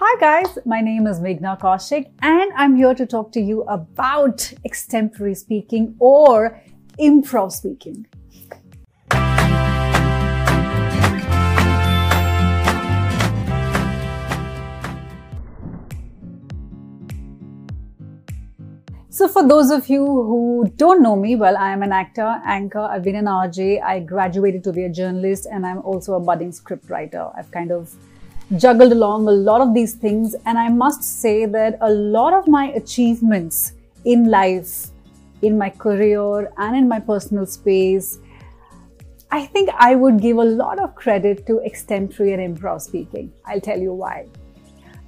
Hi guys, my name is Meghna Kaushik and I'm here to talk to you about extemporary speaking or improv speaking. So, for those of you who don't know me, well, I am an actor, anchor, I've been an RJ, I graduated to be a journalist, and I'm also a budding scriptwriter. I've kind of juggled along a lot of these things, and I must say that a lot of my achievements in life, in my career, and in my personal space, I think I would give a lot of credit to extemporary and improv speaking. I'll tell you why.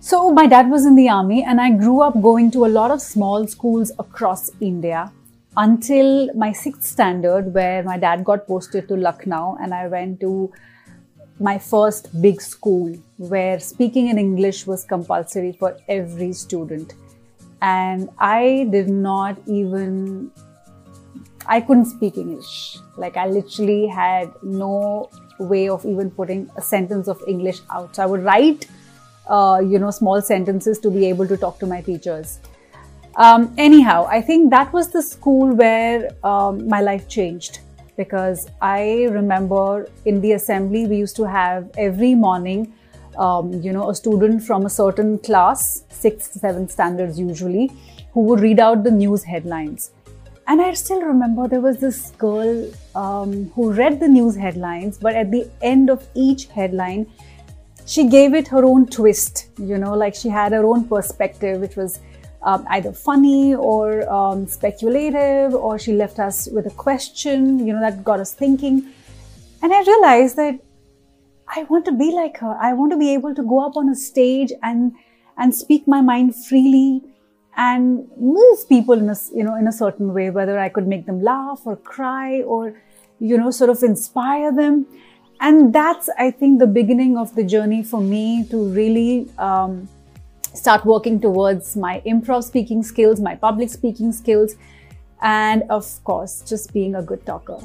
So, my dad was in the army, and I grew up going to a lot of small schools across India until my sixth standard, where my dad got posted to Lucknow, and I went to my first big school where speaking in English was compulsory for every student. And I did not even, I couldn't speak English. Like, I literally had no way of even putting a sentence of English out. So, I would write uh, you know, small sentences to be able to talk to my teachers. Um, anyhow, I think that was the school where um, my life changed because I remember in the assembly we used to have every morning, um, you know, a student from a certain class, sixth, seventh standards usually, who would read out the news headlines. And I still remember there was this girl um, who read the news headlines, but at the end of each headline, she gave it her own twist, you know, like she had her own perspective, which was um, either funny or um, speculative, or she left us with a question, you know, that got us thinking. And I realized that I want to be like her. I want to be able to go up on a stage and and speak my mind freely and move people in a you know in a certain way, whether I could make them laugh or cry or you know sort of inspire them and that's i think the beginning of the journey for me to really um, start working towards my improv speaking skills my public speaking skills and of course just being a good talker.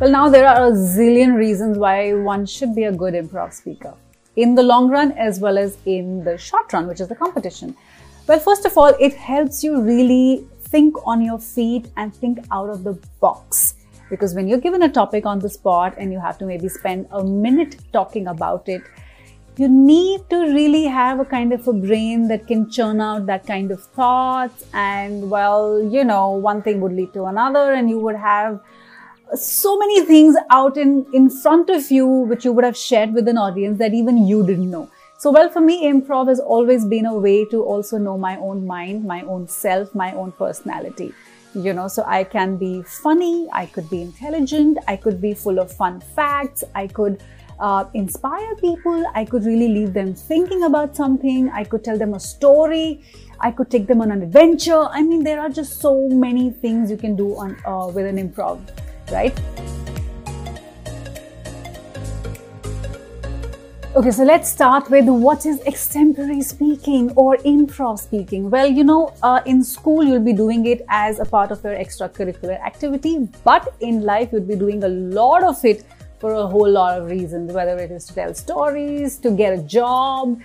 Well now there are a zillion reasons why one should be a good improv speaker in the long run as well as in the short run which is the competition. Well first of all it helps you really think on your feet and think out of the box because when you're given a topic on the spot and you have to maybe spend a minute talking about it, you need to really have a kind of a brain that can churn out that kind of thoughts. And well, you know, one thing would lead to another, and you would have so many things out in, in front of you which you would have shared with an audience that even you didn't know. So, well, for me, improv has always been a way to also know my own mind, my own self, my own personality you know so i can be funny i could be intelligent i could be full of fun facts i could uh, inspire people i could really leave them thinking about something i could tell them a story i could take them on an adventure. I mean there are just so many things you can do on uh, with an improv right Okay, so let's start with what is extemporary speaking or improv speaking. Well, you know, uh, in school you'll be doing it as a part of your extracurricular activity, but in life you'll be doing a lot of it for a whole lot of reasons, whether it is to tell stories, to get a job,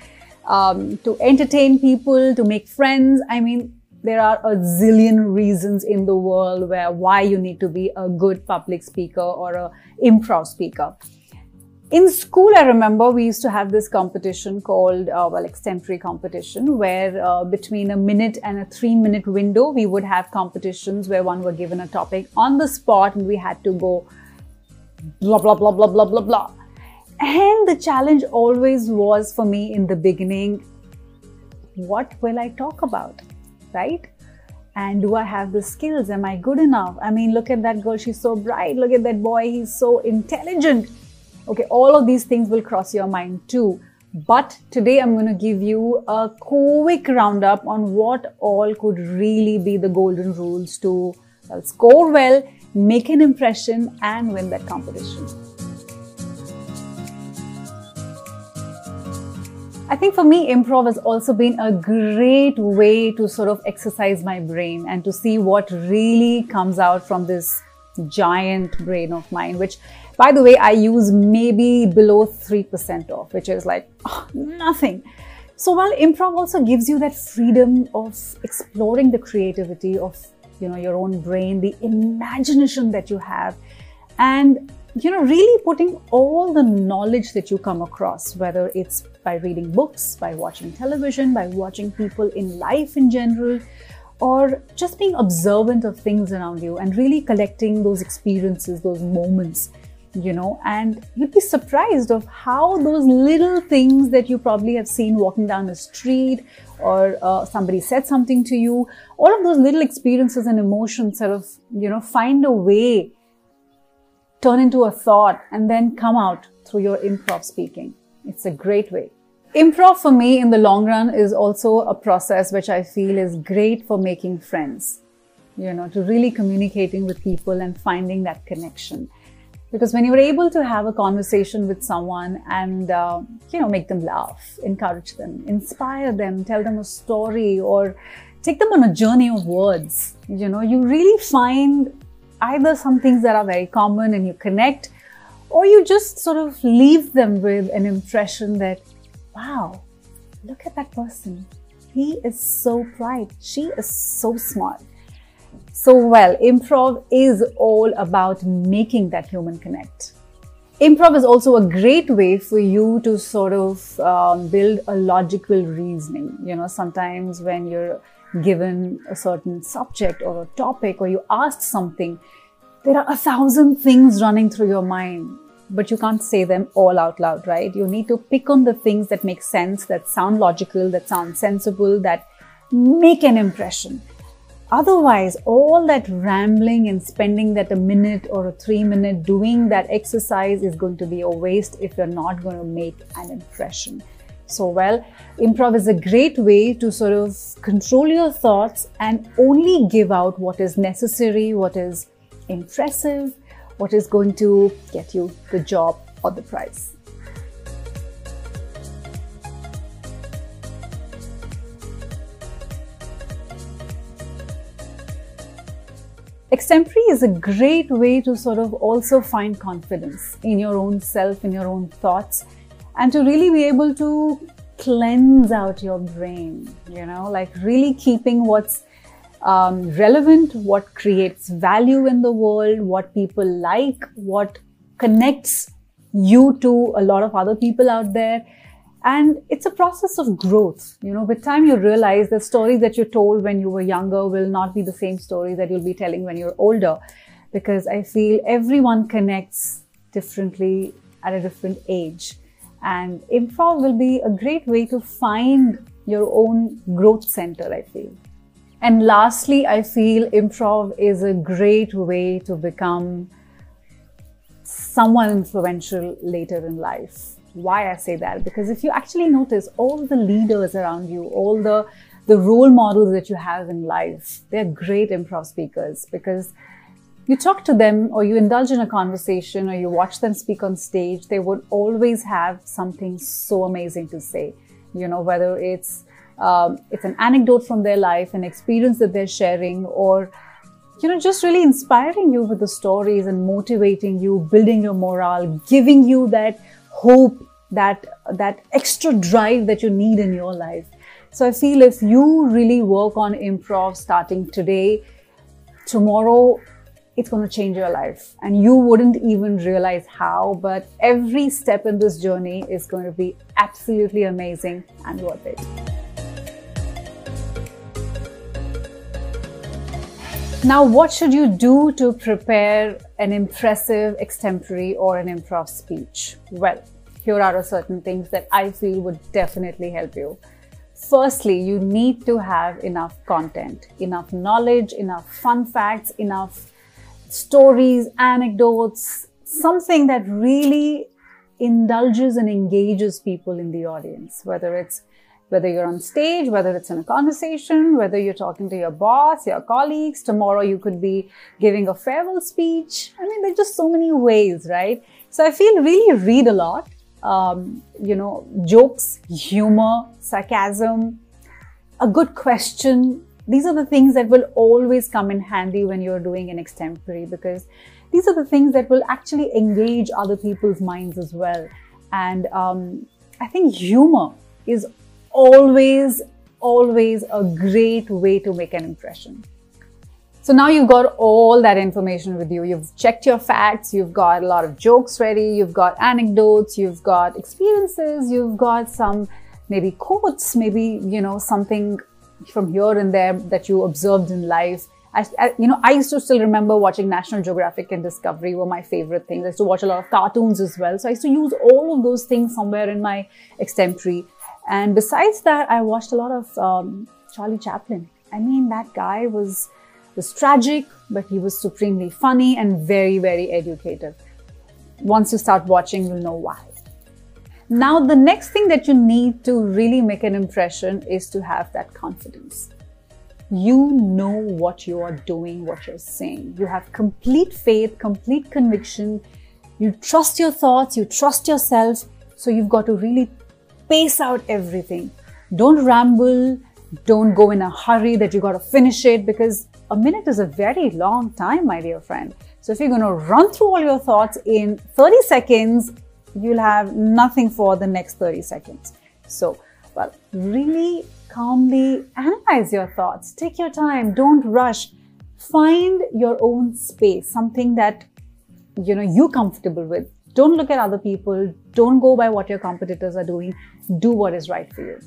um, to entertain people, to make friends. I mean, there are a zillion reasons in the world where why you need to be a good public speaker or a improv speaker in school, I remember we used to have this competition called, uh, well, extemporary competition, where uh, between a minute and a three minute window, we would have competitions where one were given a topic on the spot and we had to go blah, blah, blah, blah, blah, blah, blah. And the challenge always was for me in the beginning what will I talk about? Right? And do I have the skills? Am I good enough? I mean, look at that girl, she's so bright. Look at that boy, he's so intelligent Okay, all of these things will cross your mind too. But today I'm going to give you a quick roundup on what all could really be the golden rules to well, score well, make an impression, and win that competition. I think for me, improv has also been a great way to sort of exercise my brain and to see what really comes out from this giant brain of mine, which By the way, I use maybe below 3% off, which is like oh, nothing. So while improv also gives you that freedom of exploring the creativity of you know your own brain, the imagination that you have, and you know really putting all the knowledge that you come across, whether it's by reading books, by watching television, by watching people in life in general, or just being observant of things around you and really collecting those experiences, those moments you know and you'd be surprised of how those little things that you probably have seen walking down the street or uh, somebody said something to you all of those little experiences and emotions sort of you know find a way turn into a thought and then come out through your improv speaking. It's a great way. Improv for me in the long run is also a process which i feel is great for making friends you know to really communicating with people and finding that connection because when you're able to have a conversation with someone and uh, you know make them laugh encourage them inspire them tell them a story or take them on a journey of words you know you really find either some things that are very common and you connect or you just sort of leave them with an impression that wow look at that person. He is so bright. She is so smart so, well, improv is all about making that human connect. Improv is also a great way for you to sort of um, build a logical reasoning. You know, sometimes when you're given a certain subject or a topic or you asked something, there are a thousand things running through your mind, but you can't say them all out loud, right? You need to pick on the things that make sense, that sound logical, that sound sensible, that make an impression. Otherwise, all that rambling and spending that a minute or a three minute doing that exercise is going to be a waste if you're not going to make an impression. So, well, improv is a great way to sort of control your thoughts and only give out what is necessary, what is impressive, what is going to get you the job or the prize. Extempore is a great way to sort of also find confidence in your own self, in your own thoughts, and to really be able to cleanse out your brain, you know, like really keeping what's um, relevant, what creates value in the world, what people like, what connects you to a lot of other people out there, and it's a process of growth. You know, with time you realize the stories that you told when you were younger will not be the same stories that you'll be telling when you're older. Because I feel everyone connects differently at a different age. And improv will be a great way to find your own growth center, I feel. And lastly, I feel improv is a great way to become someone influential later in life why I say that because if you actually notice all the leaders around you, all the the role models that you have in life, they're great improv speakers because you talk to them or you indulge in a conversation or you watch them speak on stage, they would always have something so amazing to say. You know, whether it's um, it's an anecdote from their life, an experience that they're sharing, or you know, just really inspiring you with the stories and motivating you, building your morale, giving you that hope, that, that extra drive that you need in your life. So I feel if you really work on improv starting today, tomorrow it's going to change your life and you wouldn't even realize how but every step in this journey is going to be absolutely amazing and worth it now what should you do to prepare an impressive extempore or an improv speech? Well, here are certain things that I feel would definitely help you. Firstly, you need to have enough content, enough knowledge, enough fun facts, enough stories, anecdotes, something that really indulges and engages people in the audience, whether it's whether you're on stage, whether it's in a conversation, whether you're talking to your boss, your colleagues. Tomorrow you could be giving a farewell speech. I mean, there's just so many ways, right? So I feel really read a lot. Um, you know, jokes, humor, sarcasm, a good question. These are the things that will always come in handy when you're doing an extempore because these are the things that will actually engage other people's minds as well. And um, I think humor is always, always a great way to make an impression. So now you've got all that information with you. You've checked your facts, you've got a lot of jokes ready, you've got anecdotes, you've got experiences, you've got some maybe quotes, maybe, you know, something from here and there that you observed in life. I, I, you know, I used to still remember watching National Geographic and Discovery were my favorite things. I used to watch a lot of cartoons as well. So I used to use all of those things somewhere in my extempore. And besides that, I watched a lot of um, Charlie Chaplin. I mean, that guy was was tragic, but he was supremely funny and very, very educative. Once you start watching, you'll know why. Now, the next thing that you need to really make an impression is to have that confidence. You know what you are doing, what you're saying. You have complete faith, complete conviction. You trust your thoughts, you trust yourself. So you've got to really pace out everything. Don't ramble. Don't go in a hurry that you got to finish it because a minute is a very long time, my dear friend. So if you're going to run through all your thoughts in 30 seconds, you'll have nothing for the next 30 seconds. So, well, really calmly analyze your thoughts. Take your time. Don't rush. Find your own space, something that you know you're comfortable with. Don't look at other people. Don't go by what your competitors are doing. Do what is right for you.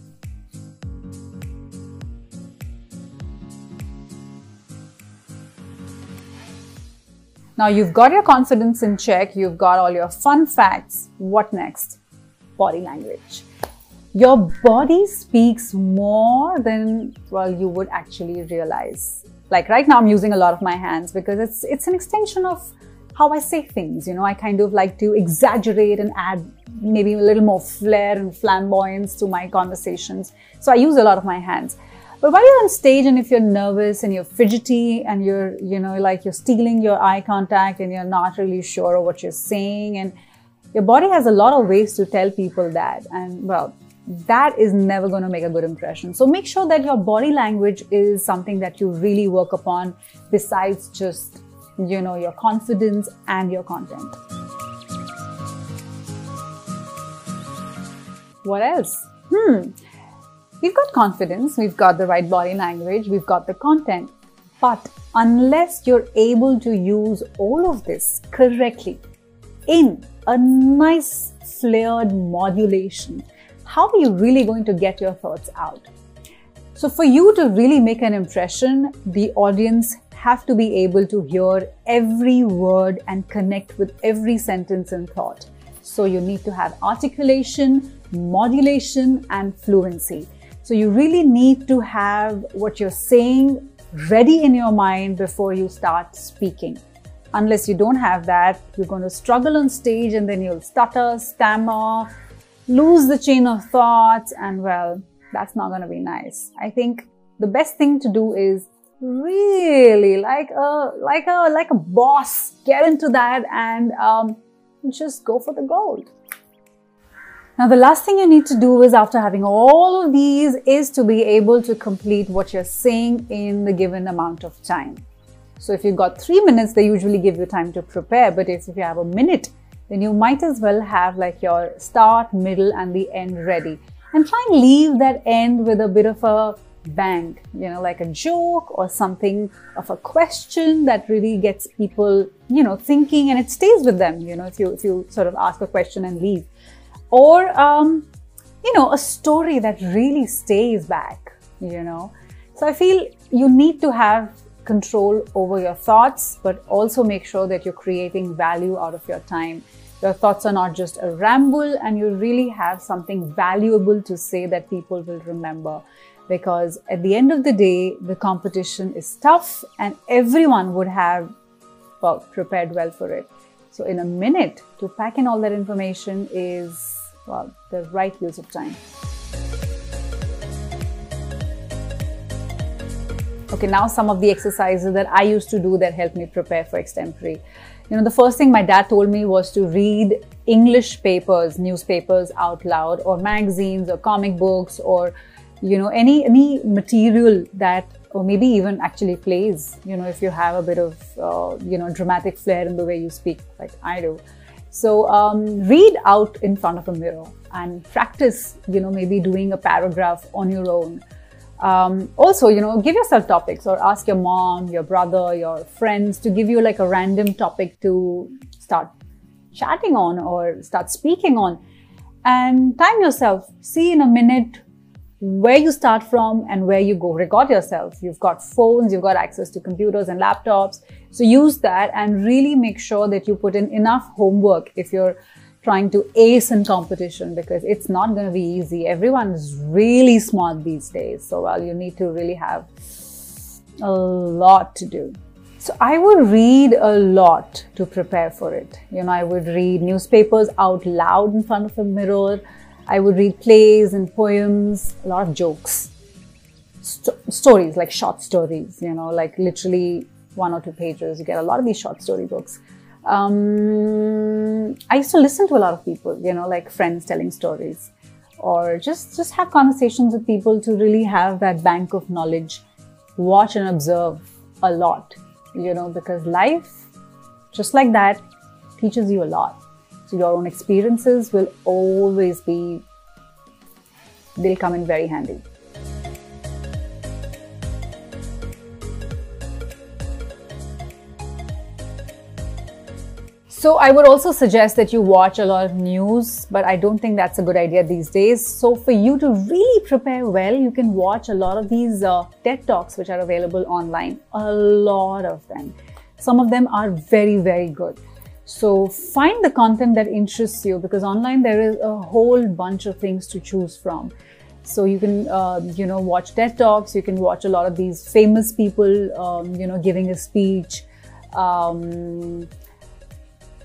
Now you've got your confidence in check, you've got all your fun facts. What next? Body language. Your body speaks more than well you would actually realize. Like right now I'm using a lot of my hands because it's it's an extension of how I say things. You know, I kind of like to exaggerate and add maybe a little more flair and flamboyance to my conversations. So I use a lot of my hands. But while you're on stage and if you're nervous and you're fidgety and you're, you know, like you're stealing your eye contact and you're not really sure of what you're saying and your body has a lot of ways to tell people that. And well, that is never going to make a good impression. So make sure that your body language is something that you really work upon besides just, you know, your confidence and your content. What else? Hmm. We've got confidence, we've got the right body language, we've got the content. But unless you're able to use all of this correctly in a nice flared modulation, how are you really going to get your thoughts out? So, for you to really make an impression, the audience have to be able to hear every word and connect with every sentence and thought. So, you need to have articulation, modulation, and fluency. So you really need to have what you're saying ready in your mind before you start speaking. Unless you don't have that, you're going to struggle on stage and then you'll stutter, stammer, lose the chain of thought, and well, that's not going to be nice. I think the best thing to do is really like a like a like a boss get into that and um, just go for the gold now, the last thing you need to do is after having all of these is to be able to complete what you're saying in the given amount of time. So if you've got three minutes, they usually give you time to prepare. But if, if you have a minute, then you might as well have like your start, middle, and the end ready. And try and leave that end with a bit of a bang, you know, like a joke or something of a question that really gets people, you know, thinking and it stays with them, you know, if you if you sort of ask a question and leave. Or um, you know a story that really stays back you know. So i feel you need to have control over your thoughts but also make sure that you're creating value out of your time. Your thoughts are not just a ramble and you really have something valuable to say that people will remember because at the end of the day the competition is tough and everyone would have well prepared well for it so in a minute to pack in all that information is well, the right use of time. Okay, now some of the exercises that I used to do that helped me prepare for extempore. You know, the first thing my dad told me was to read English papers, newspapers out loud, or magazines, or comic books, or you know, any any material that or maybe even actually plays, you know, if you have a bit of, uh, you know, dramatic flair in the way you speak, like I do. So um, read out in front of a mirror and practice, you know, maybe doing a paragraph on your own. Um, also, you know, give yourself topics or ask your mom, your brother, your friends to give you like a random topic to start chatting on or start speaking on. And time yourself. See in a minute where you start from and where you go. Record yourself. You've got phones, you've got access to computers and laptops. So use that and really make sure that you put in enough homework if you're trying to ace in competition because it's not going to be easy. Everyone is really smart these days. So, well, you need to really have a lot to do. So I would read a lot to prepare for it. You know, I would read newspapers out loud in front of a mirror. I would read plays and poems, a lot of jokes, St- stories like short stories, you know, like literally one or two pages. You get a lot of these short story books. Um, I used to listen to a lot of people, you know, like friends telling stories, or just just have conversations with people to really have that bank of knowledge. Watch and observe a lot, you know, because life, just like that, teaches you a lot. So your own experiences will always be, they'll come in very handy. So I would also suggest that you watch a lot of news, but I don't think that's a good idea these days. So for you to really prepare well, you can watch a lot of these uh, TED Talks which are available online. A lot of them. Some of them are very, very good. So find the content that interests you because online there is a whole bunch of things to choose from. So you can, uh, you know, watch TED Talks. You can watch a lot of these famous people, um, you know, giving a speech. Um,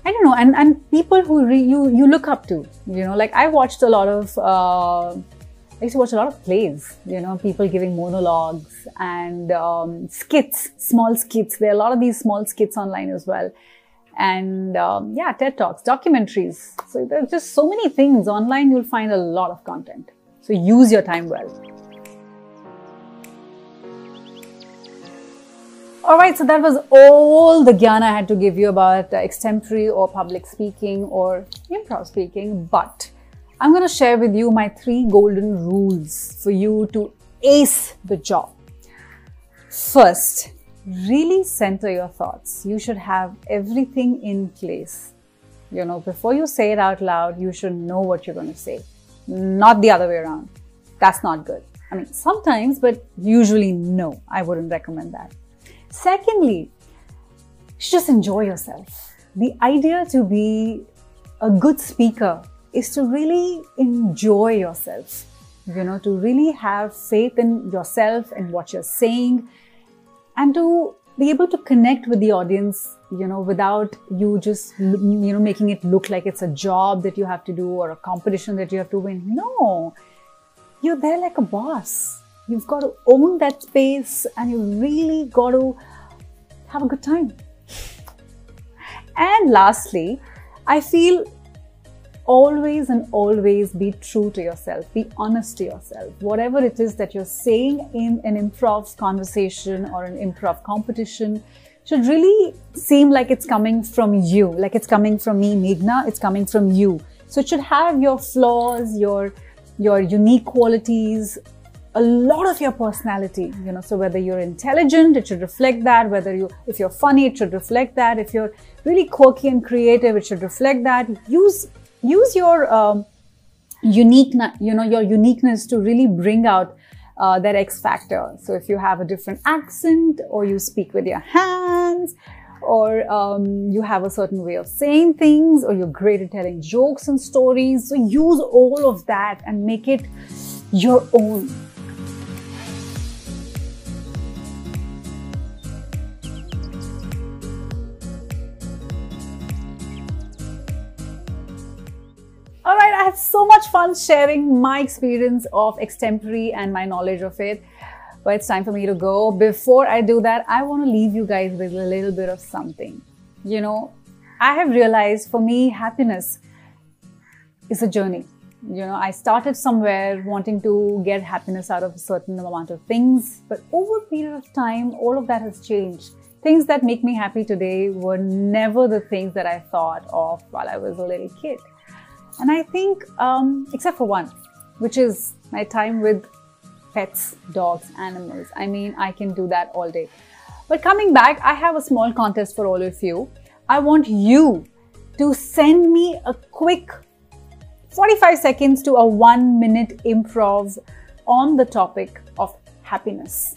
I don't know, and and people who re, you you look up to. You know, like I watched a lot of. Uh, I used to watch a lot of plays, you know, people giving monologues and um, skits, small skits. There are a lot of these small skits online as well and um, yeah, TED Talks, documentaries. So there's just so many things online. You'll find a lot of content. So use your time well. All right, so that was all the gyan I had to give you about uh, extempore or public speaking or improv speaking. But I'm going to share with you my three golden rules for you to ace the job. First, really center your thoughts. You should have everything in place. You know, before you say it out loud, you should know what you're going to say, not the other way around. That's not good. I mean, sometimes, but usually no, I wouldn't recommend that. Secondly, just enjoy yourself. The idea to be a good speaker is to really enjoy yourself, you know, to really have faith in yourself and what you're saying and to be able to connect with the audience you know without you just you know making it look like it's a job that you have to do or a competition that you have to win. No. You're there like a boss. You've got to own that space and you really got to have a good time. And lastly i feel always and always be true to yourself, be honest to yourself. Whatever it is that you're saying in an improv conversation or an improv competition should really seem like it's coming from you, like it's coming from me, Meghna, it's coming from you. So it should have your flaws, your your unique qualities, a lot of your personality you know. So whether you're intelligent it should reflect that. Whether you if you're funny it should reflect that. If you're really quirky and creative it should reflect that. Use use your um, unique, you know, your uniqueness to really bring out uh, that X factor. So if you have a different accent or you speak with your hands or um, you have a certain way of saying things or you're great at telling jokes and stories. So use all of that and make it your own. So much fun sharing my experience of extempore and my knowledge of it. But it's time for me to go. Before I do that, I want to leave you guys with a little bit of something. You know, I have realized for me, happiness is a journey. you know, I started somewhere wanting to get happiness out of a certain amount of things, but over a period of time, all of that has changed. Things that make me happy today were never the things that I thought of while I was a little kid. And I think, um, except for one, which is my time with pets, dogs, animals. I mean, I can do that all day. But coming back, I have a small contest for all of you. I want you to send me a quick 45 seconds to a one minute improv on the topic of happiness.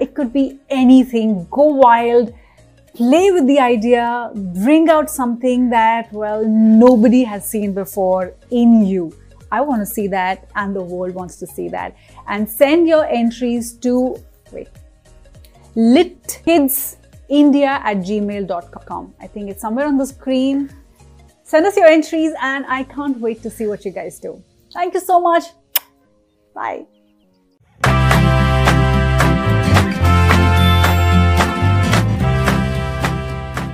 It could be anything, go wild, play with the idea, bring out something that, well, nobody has seen before in you. I want to see that, and the world wants to see that. And send your entries to, wait, litkidsindia at gmail.com. I think it's somewhere on the screen. Send us your entries and I can't wait to see what you guys do. Thank you so much. Bye.